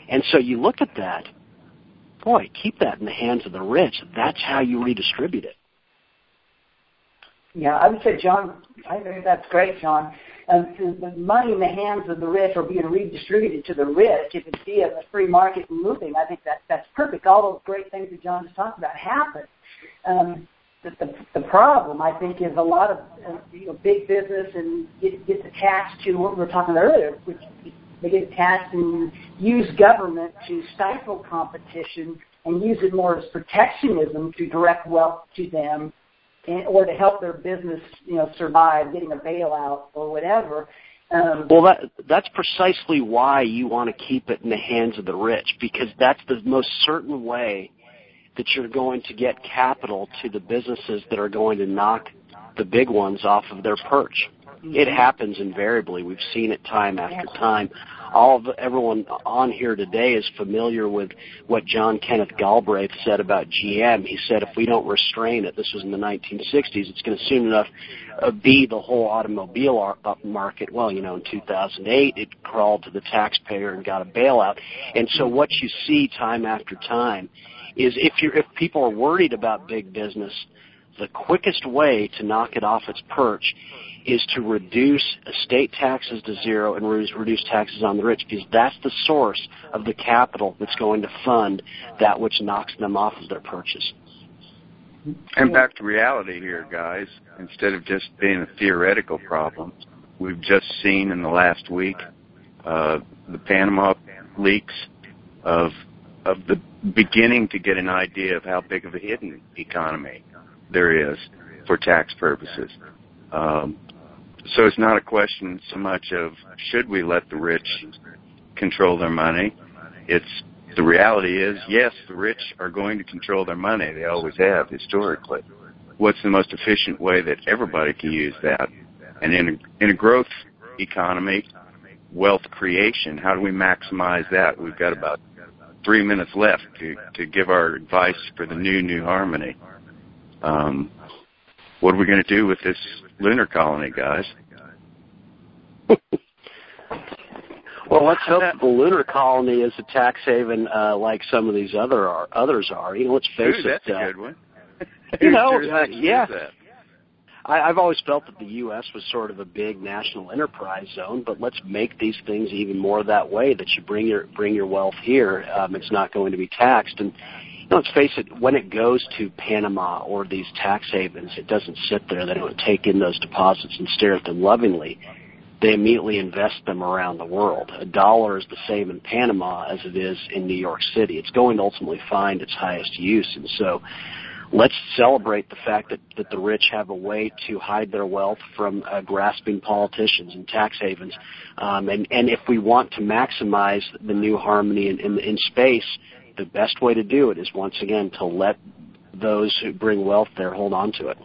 And so you look at that, boy, keep that in the hands of the rich. That's how you redistribute it. Yeah, I would say, John, I think that's great, John. The money in the hands of the rich are being redistributed to the rich. If it's via the free market moving, I think that that's perfect. All those great things that John just talked about happen. Um, the, the problem, I think, is a lot of uh, you know, big business and get, gets attached to what we were talking about earlier, which they get attached and use government to stifle competition and use it more as protectionism to direct wealth to them and, or to help their business, you know, survive, getting a bailout or whatever. Um, well, that that's precisely why you want to keep it in the hands of the rich because that's the most certain way that you're going to get capital to the businesses that are going to knock the big ones off of their perch. It mm-hmm. happens invariably. We've seen it time after time. All of everyone on here today is familiar with what John Kenneth Galbraith said about GM. He said if we don't restrain it, this was in the 1960s, it's going to soon enough uh, be the whole automobile uh, market. Well, you know, in 2008, it crawled to the taxpayer and got a bailout. And so what you see time after time is if you're if people are worried about big business, the quickest way to knock it off its perch is to reduce estate taxes to zero and reduce, taxes on the rich because that's the source of the capital that's going to fund that which knocks them off of their perches. And back to reality here, guys. Instead of just being a theoretical problem, we've just seen in the last week uh, the Panama leaks of of the beginning to get an idea of how big of a hidden economy there is for tax purposes. Um, so it's not a question so much of should we let the rich control their money. It's the reality is yes, the rich are going to control their money. They always have historically. What's the most efficient way that everybody can use that? And in a, in a growth economy, wealth creation, how do we maximize that? We've got about three minutes left to, to give our advice for the new New Harmony. Um, what are we going to do with this lunar colony, guys? well, let's hope the lunar colony is a tax haven uh, like some of these other are, others are. You know, let's face Ooh, it. That's uh, a good one. you know, uh, yeah. I, I've always felt that the U.S. was sort of a big national enterprise zone, but let's make these things even more that way. That you bring your bring your wealth here, um, it's not going to be taxed. And let's face it, when it goes to Panama or these tax havens, it doesn't sit there. They don't take in those deposits and stare at them lovingly. They immediately invest them around the world. A dollar is the same in Panama as it is in New York City. It's going to ultimately find its highest use, and so let's celebrate the fact that, that the rich have a way to hide their wealth from uh, grasping politicians and tax havens. Um, and, and if we want to maximize the new harmony in, in, in space, the best way to do it is once again to let those who bring wealth there hold on to it.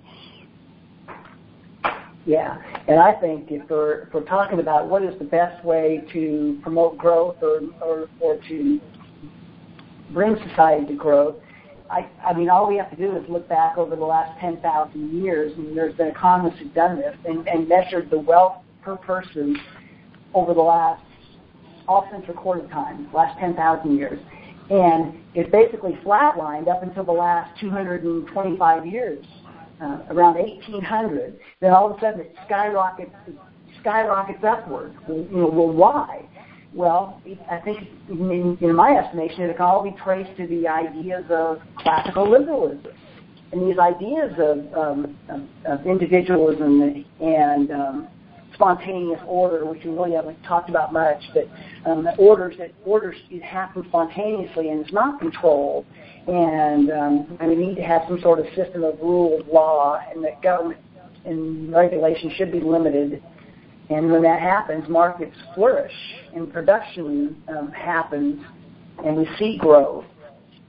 Yeah, and I think if we're, if we're talking about what is the best way to promote growth or, or, or to bring society to growth, I, I mean, all we have to do is look back over the last 10,000 years, and there's been economists who've done this and, and measured the wealth per person over the last, all since recorded time, last 10,000 years. And it basically flatlined up until the last 225 years, uh, around 1800. Then all of a sudden it skyrockets, skyrockets upward. You know, well, why? Well, I think, in, in my estimation, it can all be traced to the ideas of classical liberalism. And these ideas of, um, of, of individualism and um, spontaneous order, which we really haven't talked about much, but um, orders that orders happen spontaneously and it's not controlled, and um, we need to have some sort of system of rule of law, and that government and regulation should be limited and when that happens, markets flourish and production um, happens and we see growth.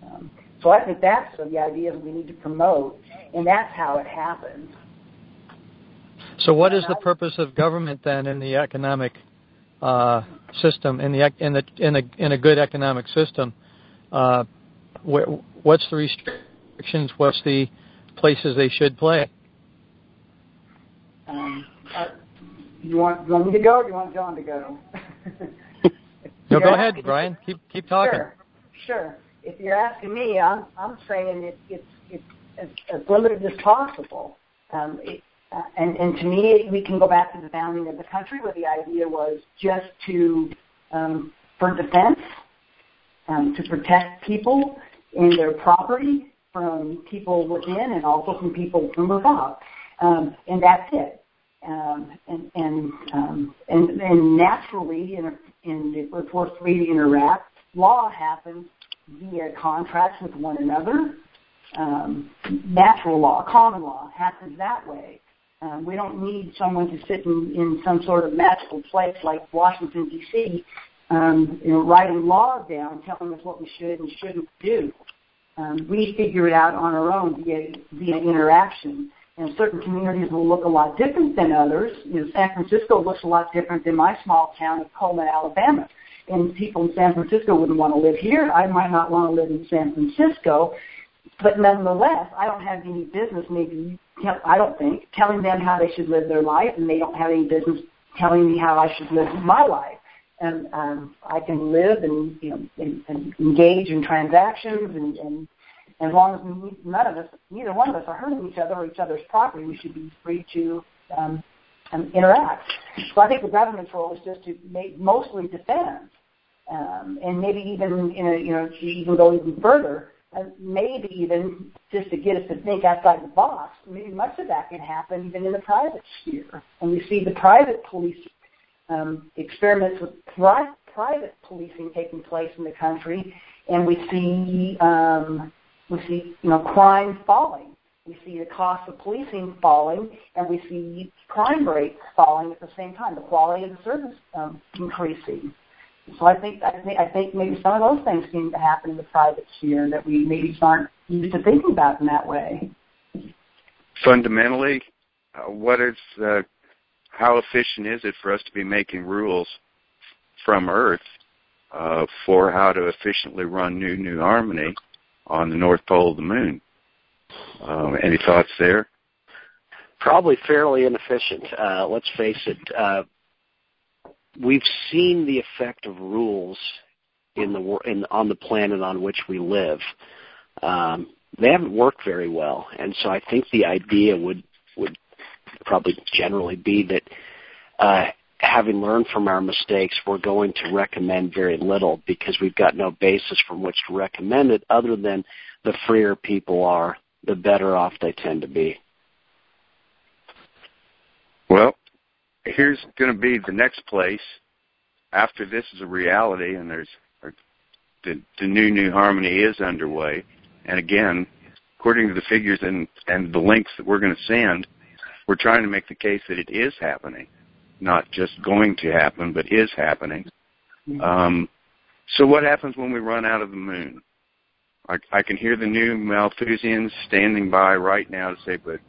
Um, so I think that's the idea that we need to promote, and that's how it happens. So, what is the purpose of government then in the economic uh, system, in the in the in a in a good economic system? Uh, what's the restrictions? What's the places they should play? Um, uh, you want you want me to go, or do you want John to go? no, go ahead, Brian. Keep keep talking. Sure, sure. If you're asking me, I'm I'm saying it, it's it's as, as limited as possible. Um, it, uh, and, and to me, we can go back to the founding of the country where the idea was just to, um, for defense, um, to protect people and their property from people within and also from people from without. Um, and that's it. Um, and and, um, and and naturally, in, in if we're to interact, law happens via contracts with one another. Um, natural law, common law, happens that way. Um, we don't need someone to sit in, in some sort of magical place like Washington D.C. Um, you know, writing laws down, telling us what we should and shouldn't do. Um, we figure it out on our own via via interaction. And certain communities will look a lot different than others. You know, San Francisco looks a lot different than my small town of Cullman, Alabama. And people in San Francisco wouldn't want to live here. I might not want to live in San Francisco. But nonetheless, I don't have any business maybe I don't think, telling them how they should live their life, and they don't have any business telling me how I should live my life. And um, I can live and you know and, and engage in transactions, and, and as long as none of us, neither one of us, are hurting each other or each other's property, we should be free to um, um, interact. So I think the government's role is just to make mostly defend, um, and maybe even you know you know even go even further and maybe even just to get us to think outside the box, maybe much of that can happen even in the private sphere. And we see the private police um, experiments with pri- private policing taking place in the country, and we see um, we see you know crime falling. We see the cost of policing falling, and we see crime rates falling at the same time. The quality of the service um, increasing. So I think I think I think maybe some of those things seem to happen in the private sphere that we maybe aren't used to thinking about in that way. Fundamentally, uh, what is uh, how efficient is it for us to be making rules from Earth uh, for how to efficiently run New New Harmony on the North Pole of the Moon? Um, any thoughts there? Probably fairly inefficient. Uh, let's face it. We've seen the effect of rules in the in, on the planet on which we live. Um, they haven't worked very well, and so I think the idea would would probably generally be that uh, having learned from our mistakes, we're going to recommend very little because we've got no basis from which to recommend it other than the freer people are, the better off they tend to be. Well, here's going to be the next place. After this is a reality and there's the, the new new harmony is underway. And again according to the figures and and the links that we're going to send we're trying to make the case that it is happening not just going to happen but is happening. Mm-hmm. um, so what happens when we run out of the moon? I, I can hear the new Malthusians standing by right now to say but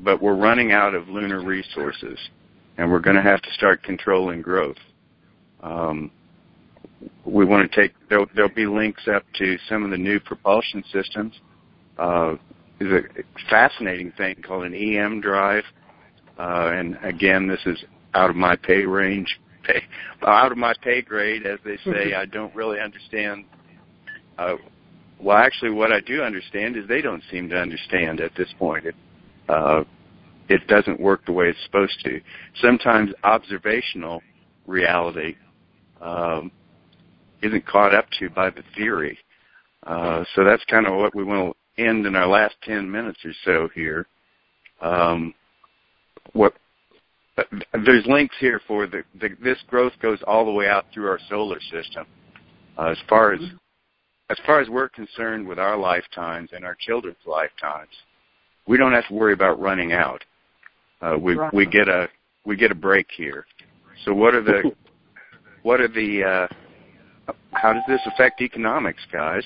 but we're running out of lunar resources and we're going to have to start controlling growth. Um, we want to take there'll, there'll, be links up to some of the new propulsion systems. Uh, there's a fascinating thing called an EM drive, uh, and again, this is out of my pay range, pay, out of my pay grade, as they say. I don't really understand. Uh, well, actually, what I do understand is they don't seem to understand at this point. It, uh, it doesn't work the way it's supposed to. Sometimes observational reality um, isn't caught up to by the theory. Uh, so that's kind of what we want to end in our last 10 minutes or so here. Um, what uh, there's links here for the, the, this growth goes all the way out through our solar system. Uh, as far as as far as we're concerned with our lifetimes and our children's lifetimes, we don't have to worry about running out. Uh, we right. we get a we get a break here. So what are the what are the uh, how does this affect economics, guys?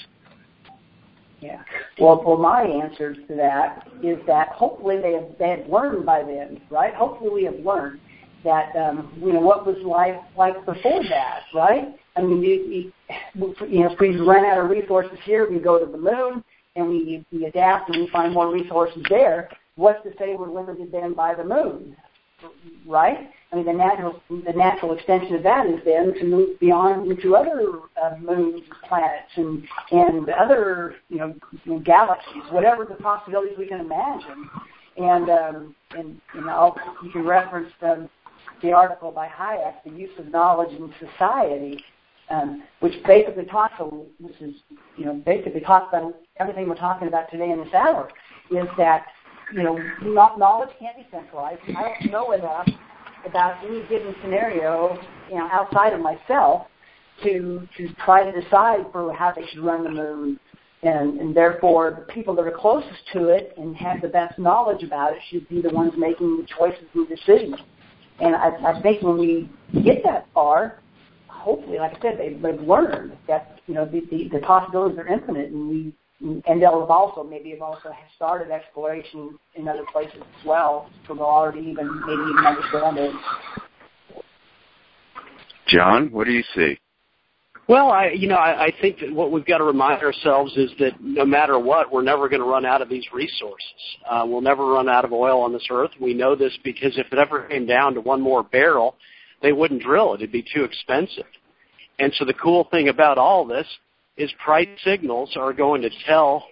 Yeah. Well, well, my answer to that is that hopefully they have, they have learned by then, right? Hopefully we have learned that um, you know what was life like before that, right? I mean, you, you, you know, if we run out of resources here, we go to the moon and we, we adapt and we find more resources there what's to say we're limited then by the moon? right? I mean, the natural the natural extension of that is then to move beyond into other uh, moons, planets, and and other you know galaxies, whatever the possibilities we can imagine. And um, and you know you can reference the the article by Hayek, the use of knowledge in society, um, which basically talks, which is you know basically talks about everything we're talking about today in this hour, is that you know not, knowledge can't be centralized. I don't know enough about any given scenario, you know, outside of myself, to to try to decide for how they should run the moon. And, and therefore, the people that are closest to it and have the best knowledge about it should be the ones making the choices and decisions. And I, I think when we get that far, hopefully, like I said, they've, they've learned that you know the, the, the possibilities are infinite, and we and they'll have also maybe have also started exploration in other places as well, so they'll already even maybe even understand it. John, what do you see? Well, I you know I, I think that what we've got to remind ourselves is that no matter what, we're never going to run out of these resources. Uh, we'll never run out of oil on this earth. We know this because if it ever came down to one more barrel, they wouldn't drill it. It'd be too expensive. And so the cool thing about all this is price signals are going to tell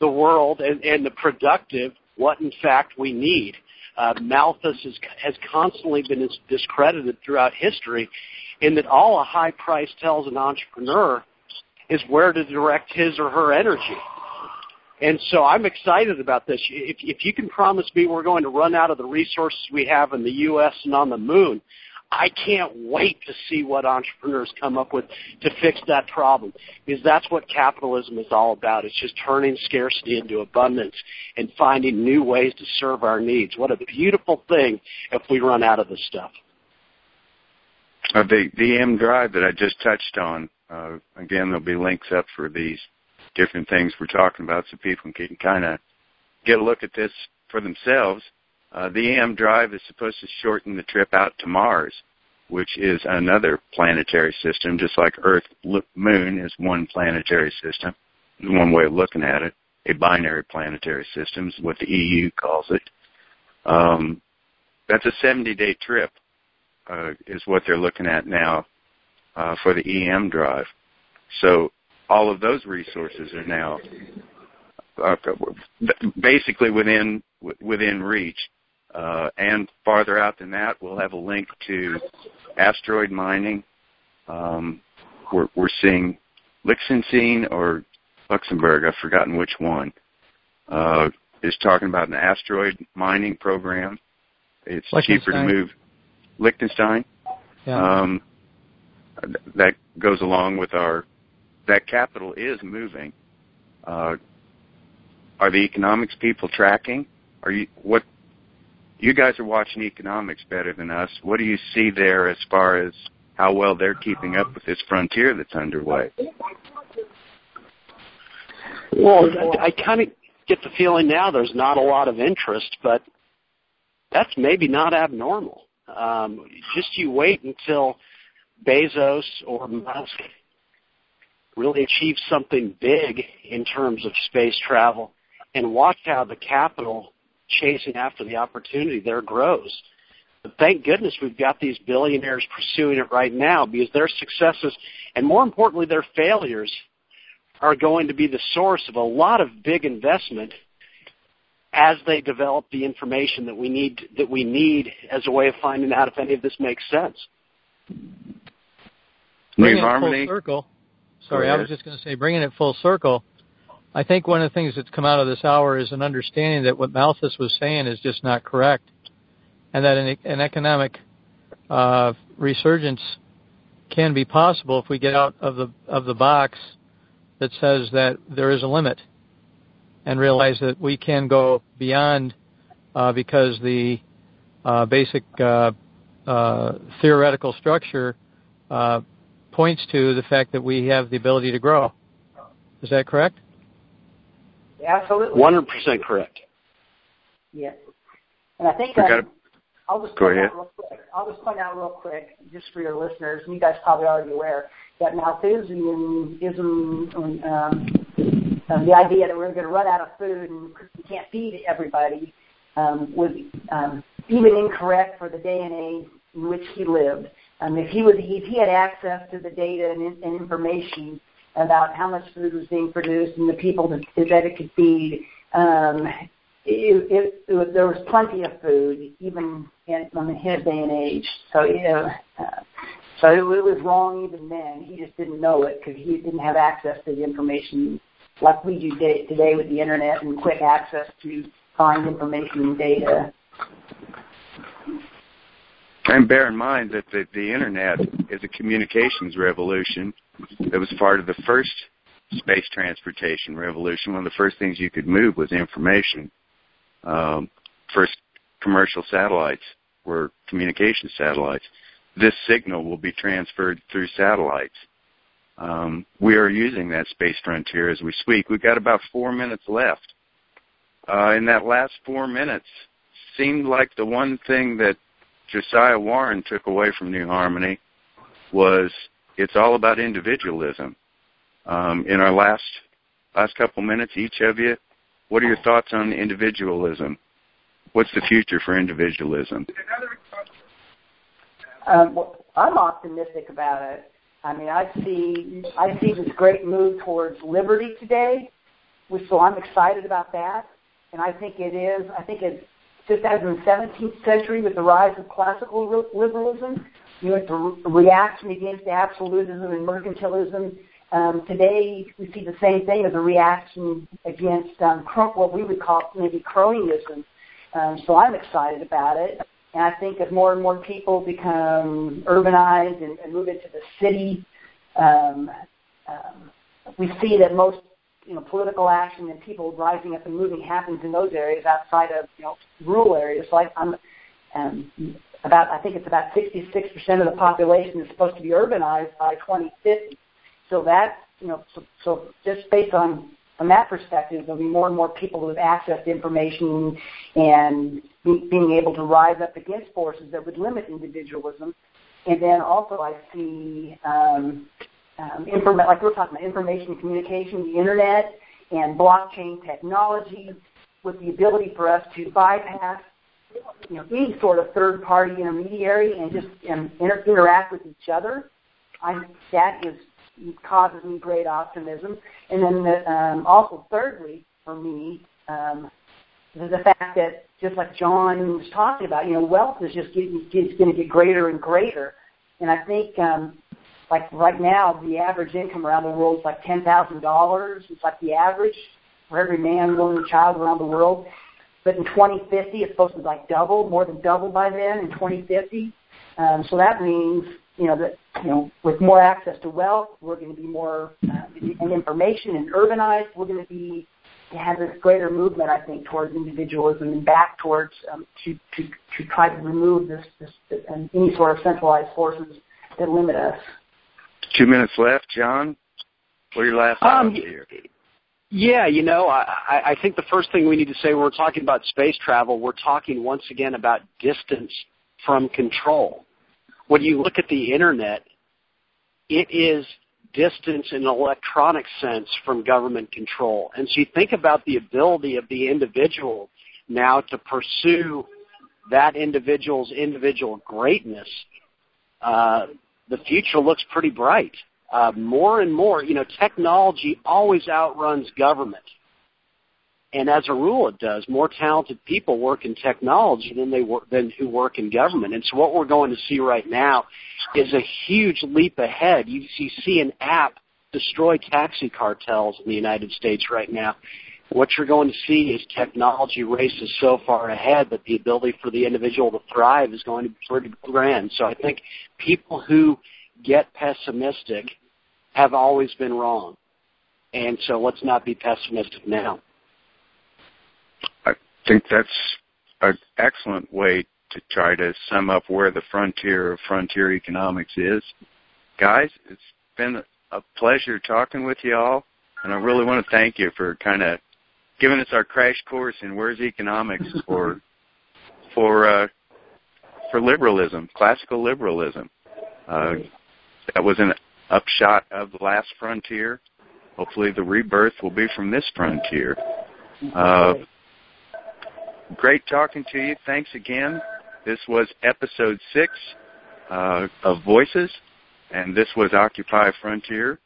the world and, and the productive what in fact we need. Uh, Malthus is, has constantly been discredited throughout history in that all a high price tells an entrepreneur is where to direct his or her energy. And so I'm excited about this. If, if you can promise me we're going to run out of the resources we have in the U.S. and on the moon, I can't wait to see what entrepreneurs come up with to fix that problem because that's what capitalism is all about. It's just turning scarcity into abundance and finding new ways to serve our needs. What a beautiful thing if we run out of this stuff. Uh, the the EM drive that I just touched on. Uh, again, there'll be links up for these different things we're talking about, so people can kind of get a look at this for themselves uh, the EM drive is supposed to shorten the trip out to Mars, which is another planetary system, just like Earth, Moon is one planetary system. One way of looking at it, a binary planetary system is what the EU calls it. Um, that's a 70-day trip, uh, is what they're looking at now uh, for the EM drive. So all of those resources are now uh, basically within within reach. Uh, and farther out than that, we'll have a link to asteroid mining. Um, we're, we're seeing Liechtenstein or Luxembourg, I've forgotten which one, uh, is talking about an asteroid mining program. It's cheaper to move. Liechtenstein. Yeah. Um, that goes along with our. That capital is moving. Uh, are the economics people tracking? Are you what you guys are watching economics better than us. What do you see there as far as how well they're keeping up with this frontier that's underway? Well, I kind of get the feeling now there's not a lot of interest, but that's maybe not abnormal. Um, just you wait until Bezos or Musk really achieve something big in terms of space travel and watch how the capital chasing after the opportunity there grows. But thank goodness we've got these billionaires pursuing it right now because their successes and more importantly their failures are going to be the source of a lot of big investment as they develop the information that we need that we need as a way of finding out if any of this makes sense. Bringing it full circle. Sorry, I was just going to say, bringing it full circle. I think one of the things that's come out of this hour is an understanding that what Malthus was saying is just not correct, and that an, an economic uh, resurgence can be possible if we get out of the of the box that says that there is a limit, and realize that we can go beyond uh, because the uh, basic uh, uh, theoretical structure uh, points to the fact that we have the ability to grow. Is that correct? Absolutely. 100% correct. Yeah. And I think um, I'll just point out real quick. I'll just point out real quick, just for your listeners, and you guys probably already aware that Malthusianism, um, um, the idea that we're going to run out of food and we can't feed everybody, um, was um, even incorrect for the day and age in which he lived. Um, if he was, if he had access to the data and, and information about how much food was being produced and the people that, that it could feed, um, it, it, it there was plenty of food even in, in his day and age. So, you know, uh, so it, it was wrong even then. He just didn't know it because he didn't have access to the information like we do today with the internet and quick access to find information and data. And bear in mind that the, the internet is a communications revolution that was part of the first space transportation revolution. One of the first things you could move was information. Um, first commercial satellites were communication satellites. This signal will be transferred through satellites. Um, we are using that space frontier as we speak. We've got about four minutes left. Uh, in that last four minutes, seemed like the one thing that Josiah Warren took away from New Harmony was it's all about individualism. Um, in our last last couple minutes, each of you, what are your thoughts on individualism? What's the future for individualism? Um, well, I'm optimistic about it. I mean, I see I see this great move towards liberty today, which so I'm excited about that. And I think it is. I think it's just as in the 17th century with the rise of classical liberalism, you the reaction against absolutism and mercantilism. Um, today, we see the same thing as a reaction against um, what we would call maybe cronyism. Um, so I'm excited about it. And I think as more and more people become urbanized and, and move into the city, um, um, we see that most you know, political action and people rising up and moving happens in those areas outside of, you know, rural areas. So I, I'm um, about, I think it's about 66% of the population is supposed to be urbanized by 2050. So that, you know, so, so just based on from that perspective, there'll be more and more people with access to information and be, being able to rise up against forces that would limit individualism. And then also I see um, um, informa- like we're talking about information communication, the internet, and blockchain technology, with the ability for us to bypass, you know, any sort of third-party intermediary and just inter- interact with each other. I, that is causes me great optimism. And then the, um, also, thirdly, for me, um, the, the fact that just like John was talking about, you know, wealth is just getting, is going to get greater and greater. And I think um, like right now, the average income around the world is like ten thousand dollars. It's like the average for every man, woman, and child around the world. But in 2050, it's supposed to like double, more than double by then in 2050. Um, so that means, you know, that you know, with more access to wealth, we're going to be more uh, and information and urbanized. We're going to be have this greater movement, I think, towards individualism and back towards um, to, to to try to remove this, this, and any sort of centralized forces that limit us. Two minutes left, John. What are your last um, thoughts here? Yeah, you know, I, I think the first thing we need to say when we're talking about space travel, we're talking once again about distance from control. When you look at the internet, it is distance in an electronic sense from government control. And so you think about the ability of the individual now to pursue that individual's individual greatness. Uh, the future looks pretty bright. Uh, more and more, you know, technology always outruns government. And as a rule, it does. More talented people work in technology than they work than who work in government. And so, what we're going to see right now is a huge leap ahead. You, you see an app destroy taxi cartels in the United States right now. What you're going to see is technology races so far ahead that the ability for the individual to thrive is going to be pretty grand. So I think people who get pessimistic have always been wrong. And so let's not be pessimistic now. I think that's an excellent way to try to sum up where the frontier of frontier economics is. Guys, it's been a pleasure talking with you all, and I really want to thank you for kind of giving us our crash course in where's economics for for uh, for liberalism, classical liberalism. Uh, that was an upshot of the last frontier. Hopefully, the rebirth will be from this frontier. Uh, great talking to you. Thanks again. This was episode six uh, of Voices, and this was Occupy Frontier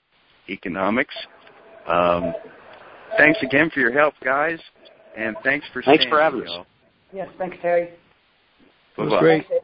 Economics. Um, thanks again for your help, guys, and thanks for thanks for having us. Yes, thanks, Terry. Bye-bye. It was great.